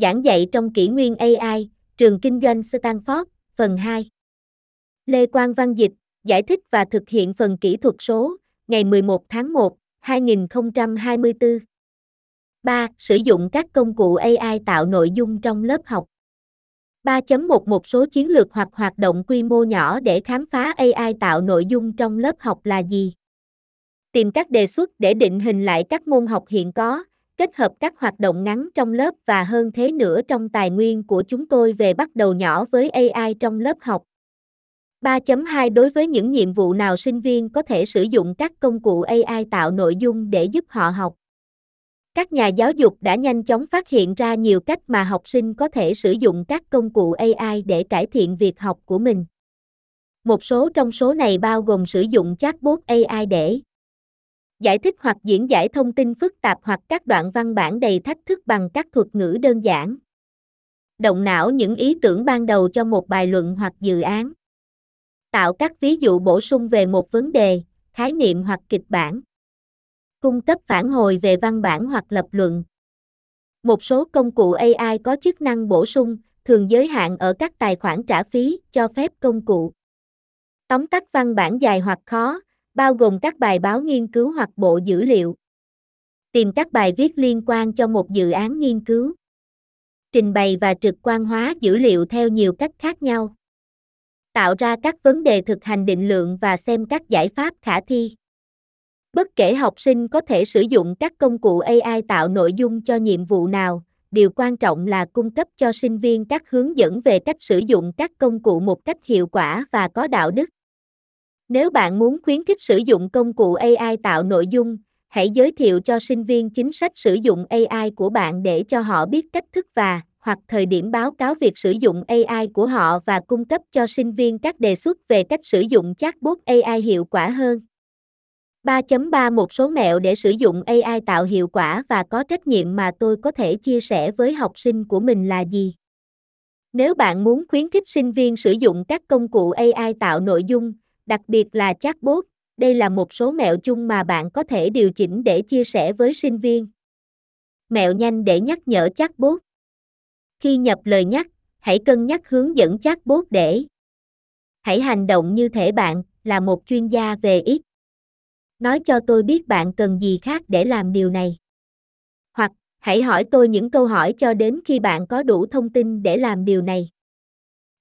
Giảng dạy trong kỷ nguyên AI, trường kinh doanh Stanford, phần 2. Lê Quang Văn Dịch, giải thích và thực hiện phần kỹ thuật số, ngày 11 tháng 1, 2024. 3. Sử dụng các công cụ AI tạo nội dung trong lớp học. 3.1 Một số chiến lược hoặc hoạt động quy mô nhỏ để khám phá AI tạo nội dung trong lớp học là gì? Tìm các đề xuất để định hình lại các môn học hiện có, kết hợp các hoạt động ngắn trong lớp và hơn thế nữa trong tài nguyên của chúng tôi về bắt đầu nhỏ với AI trong lớp học. 3.2 Đối với những nhiệm vụ nào sinh viên có thể sử dụng các công cụ AI tạo nội dung để giúp họ học. Các nhà giáo dục đã nhanh chóng phát hiện ra nhiều cách mà học sinh có thể sử dụng các công cụ AI để cải thiện việc học của mình. Một số trong số này bao gồm sử dụng chatbot AI để giải thích hoặc diễn giải thông tin phức tạp hoặc các đoạn văn bản đầy thách thức bằng các thuật ngữ đơn giản. Động não những ý tưởng ban đầu cho một bài luận hoặc dự án. Tạo các ví dụ bổ sung về một vấn đề, khái niệm hoặc kịch bản. Cung cấp phản hồi về văn bản hoặc lập luận. Một số công cụ AI có chức năng bổ sung, thường giới hạn ở các tài khoản trả phí, cho phép công cụ. Tóm tắt văn bản dài hoặc khó, bao gồm các bài báo nghiên cứu hoặc bộ dữ liệu. Tìm các bài viết liên quan cho một dự án nghiên cứu. Trình bày và trực quan hóa dữ liệu theo nhiều cách khác nhau. Tạo ra các vấn đề thực hành định lượng và xem các giải pháp khả thi. Bất kể học sinh có thể sử dụng các công cụ AI tạo nội dung cho nhiệm vụ nào, điều quan trọng là cung cấp cho sinh viên các hướng dẫn về cách sử dụng các công cụ một cách hiệu quả và có đạo đức. Nếu bạn muốn khuyến khích sử dụng công cụ AI tạo nội dung, hãy giới thiệu cho sinh viên chính sách sử dụng AI của bạn để cho họ biết cách thức và hoặc thời điểm báo cáo việc sử dụng AI của họ và cung cấp cho sinh viên các đề xuất về cách sử dụng chatbot AI hiệu quả hơn. 3.3 Một số mẹo để sử dụng AI tạo hiệu quả và có trách nhiệm mà tôi có thể chia sẻ với học sinh của mình là gì? Nếu bạn muốn khuyến khích sinh viên sử dụng các công cụ AI tạo nội dung, đặc biệt là chatbot, đây là một số mẹo chung mà bạn có thể điều chỉnh để chia sẻ với sinh viên. Mẹo nhanh để nhắc nhở chatbot. Khi nhập lời nhắc, hãy cân nhắc hướng dẫn chatbot để Hãy hành động như thể bạn là một chuyên gia về ít. Nói cho tôi biết bạn cần gì khác để làm điều này. Hoặc, hãy hỏi tôi những câu hỏi cho đến khi bạn có đủ thông tin để làm điều này.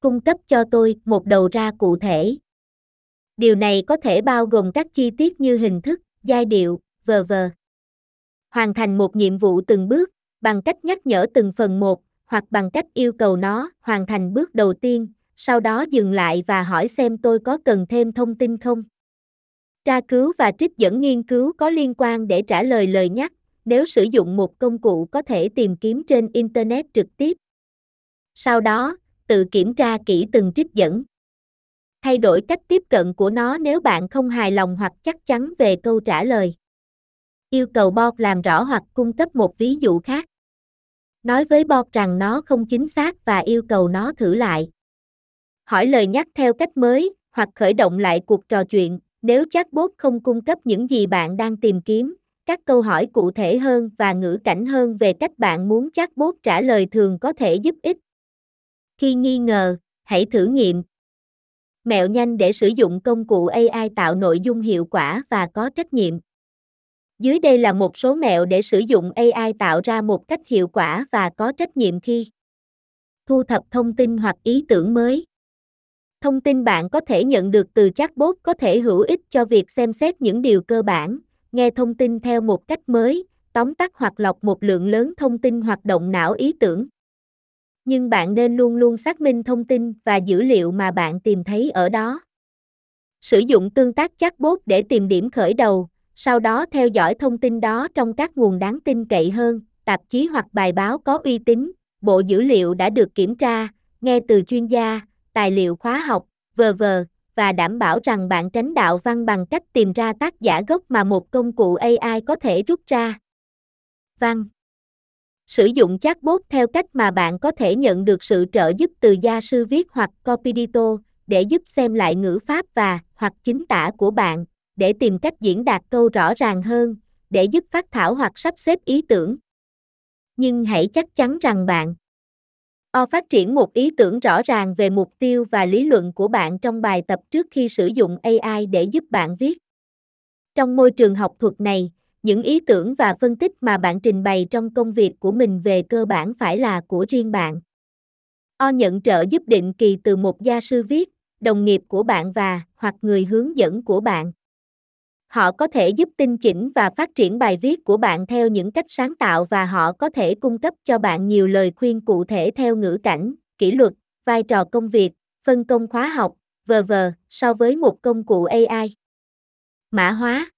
Cung cấp cho tôi một đầu ra cụ thể. Điều này có thể bao gồm các chi tiết như hình thức, giai điệu, v.v. Hoàn thành một nhiệm vụ từng bước, bằng cách nhắc nhở từng phần một, hoặc bằng cách yêu cầu nó hoàn thành bước đầu tiên, sau đó dừng lại và hỏi xem tôi có cần thêm thông tin không. Tra cứu và trích dẫn nghiên cứu có liên quan để trả lời lời nhắc, nếu sử dụng một công cụ có thể tìm kiếm trên Internet trực tiếp. Sau đó, tự kiểm tra kỹ từng trích dẫn. Thay đổi cách tiếp cận của nó nếu bạn không hài lòng hoặc chắc chắn về câu trả lời. Yêu cầu Bob làm rõ hoặc cung cấp một ví dụ khác. Nói với Bob rằng nó không chính xác và yêu cầu nó thử lại. Hỏi lời nhắc theo cách mới, hoặc khởi động lại cuộc trò chuyện, nếu chatbot không cung cấp những gì bạn đang tìm kiếm, các câu hỏi cụ thể hơn và ngữ cảnh hơn về cách bạn muốn chatbot trả lời thường có thể giúp ích. Khi nghi ngờ, hãy thử nghiệm. Mẹo nhanh để sử dụng công cụ AI tạo nội dung hiệu quả và có trách nhiệm. Dưới đây là một số mẹo để sử dụng AI tạo ra một cách hiệu quả và có trách nhiệm khi thu thập thông tin hoặc ý tưởng mới. Thông tin bạn có thể nhận được từ chatbot có thể hữu ích cho việc xem xét những điều cơ bản, nghe thông tin theo một cách mới, tóm tắt hoặc lọc một lượng lớn thông tin hoạt động não ý tưởng. Nhưng bạn nên luôn luôn xác minh thông tin và dữ liệu mà bạn tìm thấy ở đó. Sử dụng tương tác chatbot để tìm điểm khởi đầu, sau đó theo dõi thông tin đó trong các nguồn đáng tin cậy hơn, tạp chí hoặc bài báo có uy tín, bộ dữ liệu đã được kiểm tra, nghe từ chuyên gia, tài liệu khóa học, v.v. và đảm bảo rằng bạn tránh đạo văn bằng cách tìm ra tác giả gốc mà một công cụ AI có thể rút ra. Văn Sử dụng chatbot theo cách mà bạn có thể nhận được sự trợ giúp từ gia sư viết hoặc copydito để giúp xem lại ngữ pháp và hoặc chính tả của bạn, để tìm cách diễn đạt câu rõ ràng hơn, để giúp phát thảo hoặc sắp xếp ý tưởng. nhưng hãy chắc chắn rằng bạn O phát triển một ý tưởng rõ ràng về mục tiêu và lý luận của bạn trong bài tập trước khi sử dụng AI để giúp bạn viết. Trong môi trường học thuật này, những ý tưởng và phân tích mà bạn trình bày trong công việc của mình về cơ bản phải là của riêng bạn. O nhận trợ giúp định kỳ từ một gia sư viết, đồng nghiệp của bạn và hoặc người hướng dẫn của bạn. Họ có thể giúp tinh chỉnh và phát triển bài viết của bạn theo những cách sáng tạo và họ có thể cung cấp cho bạn nhiều lời khuyên cụ thể theo ngữ cảnh, kỷ luật, vai trò công việc, phân công khóa học, v.v. so với một công cụ AI. Mã hóa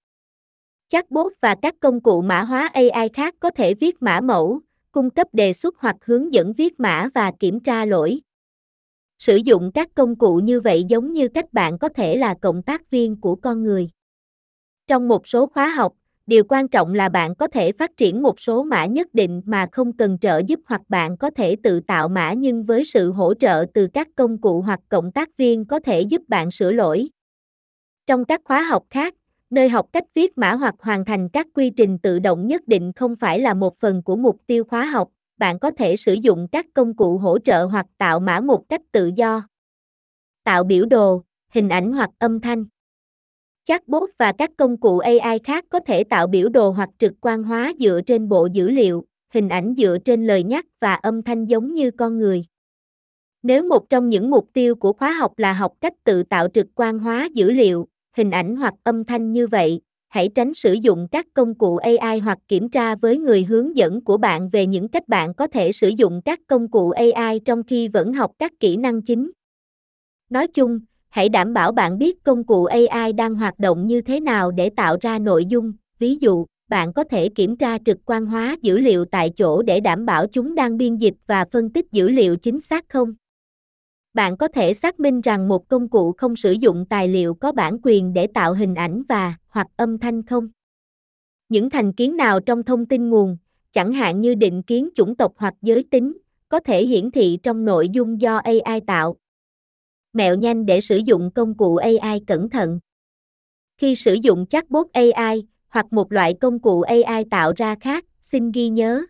Chatbot và các công cụ mã hóa AI khác có thể viết mã mẫu, cung cấp đề xuất hoặc hướng dẫn viết mã và kiểm tra lỗi. Sử dụng các công cụ như vậy giống như cách bạn có thể là cộng tác viên của con người. Trong một số khóa học, điều quan trọng là bạn có thể phát triển một số mã nhất định mà không cần trợ giúp hoặc bạn có thể tự tạo mã nhưng với sự hỗ trợ từ các công cụ hoặc cộng tác viên có thể giúp bạn sửa lỗi. Trong các khóa học khác, nơi học cách viết mã hoặc hoàn thành các quy trình tự động nhất định không phải là một phần của mục tiêu khóa học, bạn có thể sử dụng các công cụ hỗ trợ hoặc tạo mã một cách tự do. Tạo biểu đồ, hình ảnh hoặc âm thanh. Chatbot và các công cụ AI khác có thể tạo biểu đồ hoặc trực quan hóa dựa trên bộ dữ liệu, hình ảnh dựa trên lời nhắc và âm thanh giống như con người. Nếu một trong những mục tiêu của khóa học là học cách tự tạo trực quan hóa dữ liệu, hình ảnh hoặc âm thanh như vậy, hãy tránh sử dụng các công cụ AI hoặc kiểm tra với người hướng dẫn của bạn về những cách bạn có thể sử dụng các công cụ AI trong khi vẫn học các kỹ năng chính. Nói chung, hãy đảm bảo bạn biết công cụ AI đang hoạt động như thế nào để tạo ra nội dung, ví dụ, bạn có thể kiểm tra trực quan hóa dữ liệu tại chỗ để đảm bảo chúng đang biên dịch và phân tích dữ liệu chính xác không? Bạn có thể xác minh rằng một công cụ không sử dụng tài liệu có bản quyền để tạo hình ảnh và hoặc âm thanh không? Những thành kiến nào trong thông tin nguồn, chẳng hạn như định kiến chủng tộc hoặc giới tính, có thể hiển thị trong nội dung do AI tạo. Mẹo nhanh để sử dụng công cụ AI cẩn thận. Khi sử dụng chatbot AI hoặc một loại công cụ AI tạo ra khác, xin ghi nhớ.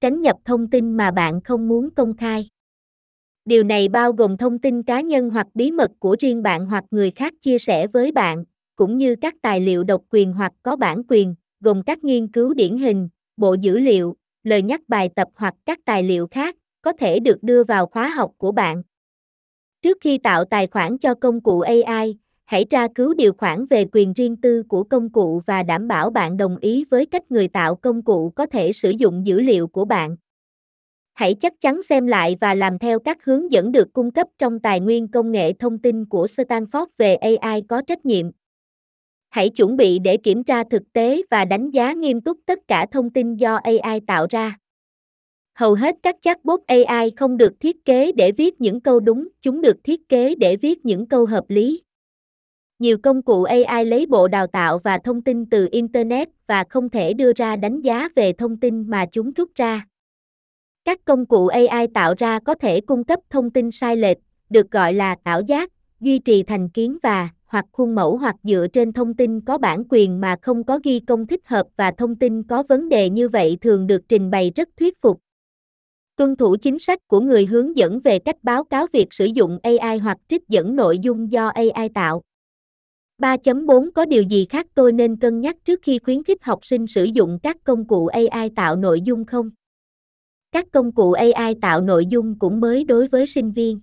Tránh nhập thông tin mà bạn không muốn công khai. Điều này bao gồm thông tin cá nhân hoặc bí mật của riêng bạn hoặc người khác chia sẻ với bạn, cũng như các tài liệu độc quyền hoặc có bản quyền, gồm các nghiên cứu điển hình, bộ dữ liệu, lời nhắc bài tập hoặc các tài liệu khác, có thể được đưa vào khóa học của bạn. Trước khi tạo tài khoản cho công cụ AI, hãy tra cứu điều khoản về quyền riêng tư của công cụ và đảm bảo bạn đồng ý với cách người tạo công cụ có thể sử dụng dữ liệu của bạn. Hãy chắc chắn xem lại và làm theo các hướng dẫn được cung cấp trong tài nguyên công nghệ thông tin của Stanford về AI có trách nhiệm. Hãy chuẩn bị để kiểm tra thực tế và đánh giá nghiêm túc tất cả thông tin do AI tạo ra. Hầu hết các chatbot AI không được thiết kế để viết những câu đúng, chúng được thiết kế để viết những câu hợp lý. Nhiều công cụ AI lấy bộ đào tạo và thông tin từ Internet và không thể đưa ra đánh giá về thông tin mà chúng rút ra. Các công cụ AI tạo ra có thể cung cấp thông tin sai lệch, được gọi là ảo giác, duy trì thành kiến và hoặc khuôn mẫu hoặc dựa trên thông tin có bản quyền mà không có ghi công thích hợp và thông tin có vấn đề như vậy thường được trình bày rất thuyết phục. Tuân thủ chính sách của người hướng dẫn về cách báo cáo việc sử dụng AI hoặc trích dẫn nội dung do AI tạo. 3.4 Có điều gì khác tôi nên cân nhắc trước khi khuyến khích học sinh sử dụng các công cụ AI tạo nội dung không? Các công cụ AI tạo nội dung cũng mới đối với sinh viên.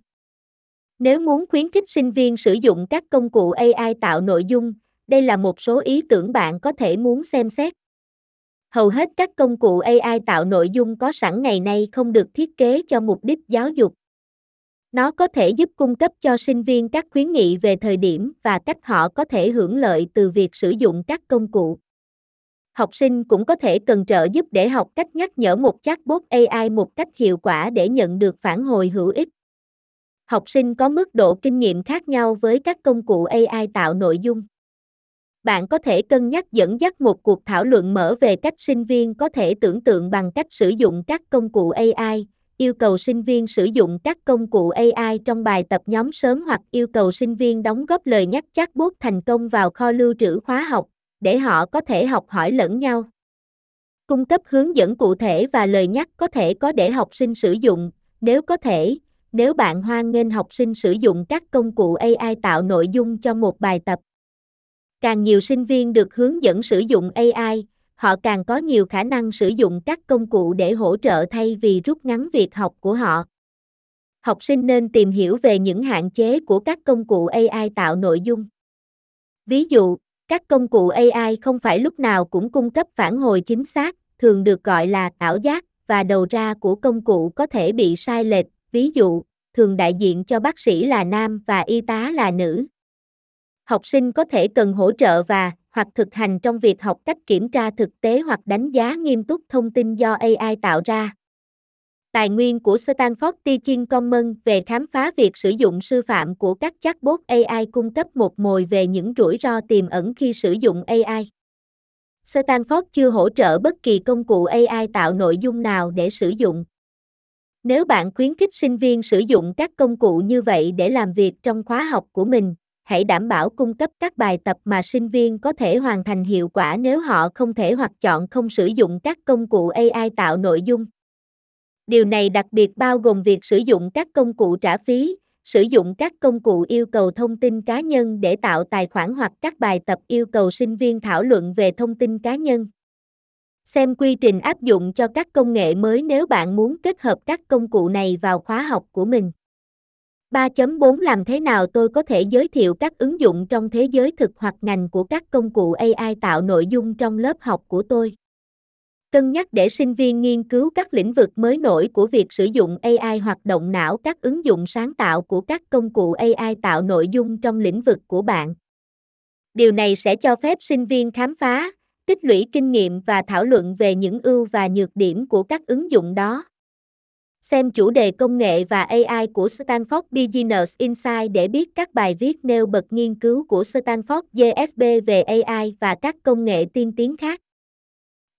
Nếu muốn khuyến khích sinh viên sử dụng các công cụ AI tạo nội dung, đây là một số ý tưởng bạn có thể muốn xem xét. Hầu hết các công cụ AI tạo nội dung có sẵn ngày nay không được thiết kế cho mục đích giáo dục. Nó có thể giúp cung cấp cho sinh viên các khuyến nghị về thời điểm và cách họ có thể hưởng lợi từ việc sử dụng các công cụ học sinh cũng có thể cần trợ giúp để học cách nhắc nhở một chatbot AI một cách hiệu quả để nhận được phản hồi hữu ích. Học sinh có mức độ kinh nghiệm khác nhau với các công cụ AI tạo nội dung. Bạn có thể cân nhắc dẫn dắt một cuộc thảo luận mở về cách sinh viên có thể tưởng tượng bằng cách sử dụng các công cụ AI, yêu cầu sinh viên sử dụng các công cụ AI trong bài tập nhóm sớm hoặc yêu cầu sinh viên đóng góp lời nhắc chatbot thành công vào kho lưu trữ khóa học để họ có thể học hỏi lẫn nhau. Cung cấp hướng dẫn cụ thể và lời nhắc có thể có để học sinh sử dụng, nếu có thể, nếu bạn hoan nghênh học sinh sử dụng các công cụ AI tạo nội dung cho một bài tập. Càng nhiều sinh viên được hướng dẫn sử dụng AI, họ càng có nhiều khả năng sử dụng các công cụ để hỗ trợ thay vì rút ngắn việc học của họ. Học sinh nên tìm hiểu về những hạn chế của các công cụ AI tạo nội dung. Ví dụ, các công cụ AI không phải lúc nào cũng cung cấp phản hồi chính xác, thường được gọi là ảo giác, và đầu ra của công cụ có thể bị sai lệch, ví dụ, thường đại diện cho bác sĩ là nam và y tá là nữ. Học sinh có thể cần hỗ trợ và hoặc thực hành trong việc học cách kiểm tra thực tế hoặc đánh giá nghiêm túc thông tin do AI tạo ra. Tài nguyên của Stanford Teaching Commons về khám phá việc sử dụng sư phạm của các chatbot AI cung cấp một mồi về những rủi ro tiềm ẩn khi sử dụng AI. Stanford chưa hỗ trợ bất kỳ công cụ AI tạo nội dung nào để sử dụng. Nếu bạn khuyến khích sinh viên sử dụng các công cụ như vậy để làm việc trong khóa học của mình, hãy đảm bảo cung cấp các bài tập mà sinh viên có thể hoàn thành hiệu quả nếu họ không thể hoặc chọn không sử dụng các công cụ AI tạo nội dung. Điều này đặc biệt bao gồm việc sử dụng các công cụ trả phí, sử dụng các công cụ yêu cầu thông tin cá nhân để tạo tài khoản hoặc các bài tập yêu cầu sinh viên thảo luận về thông tin cá nhân. Xem quy trình áp dụng cho các công nghệ mới nếu bạn muốn kết hợp các công cụ này vào khóa học của mình. 3.4 Làm thế nào tôi có thể giới thiệu các ứng dụng trong thế giới thực hoặc ngành của các công cụ AI tạo nội dung trong lớp học của tôi? Cân nhắc để sinh viên nghiên cứu các lĩnh vực mới nổi của việc sử dụng AI hoạt động não các ứng dụng sáng tạo của các công cụ AI tạo nội dung trong lĩnh vực của bạn. Điều này sẽ cho phép sinh viên khám phá, tích lũy kinh nghiệm và thảo luận về những ưu và nhược điểm của các ứng dụng đó. Xem chủ đề công nghệ và AI của Stanford Business Insight để biết các bài viết nêu bật nghiên cứu của Stanford GSB về AI và các công nghệ tiên tiến khác.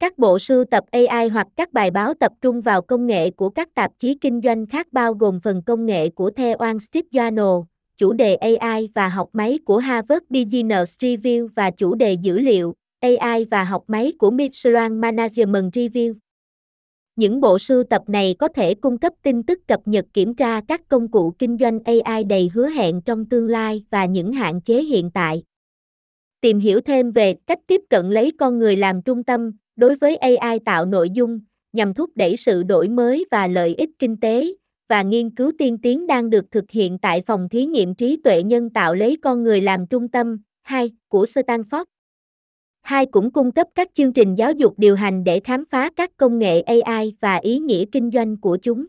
Các bộ sưu tập AI hoặc các bài báo tập trung vào công nghệ của các tạp chí kinh doanh khác bao gồm phần công nghệ của The Wall Street Journal, chủ đề AI và học máy của Harvard Business Review và chủ đề dữ liệu, AI và học máy của Michelin Management Review. Những bộ sưu tập này có thể cung cấp tin tức cập nhật kiểm tra các công cụ kinh doanh AI đầy hứa hẹn trong tương lai và những hạn chế hiện tại. Tìm hiểu thêm về cách tiếp cận lấy con người làm trung tâm đối với AI tạo nội dung nhằm thúc đẩy sự đổi mới và lợi ích kinh tế và nghiên cứu tiên tiến đang được thực hiện tại phòng thí nghiệm trí tuệ nhân tạo lấy con người làm trung tâm 2 của Stanford. Hai cũng cung cấp các chương trình giáo dục điều hành để khám phá các công nghệ AI và ý nghĩa kinh doanh của chúng.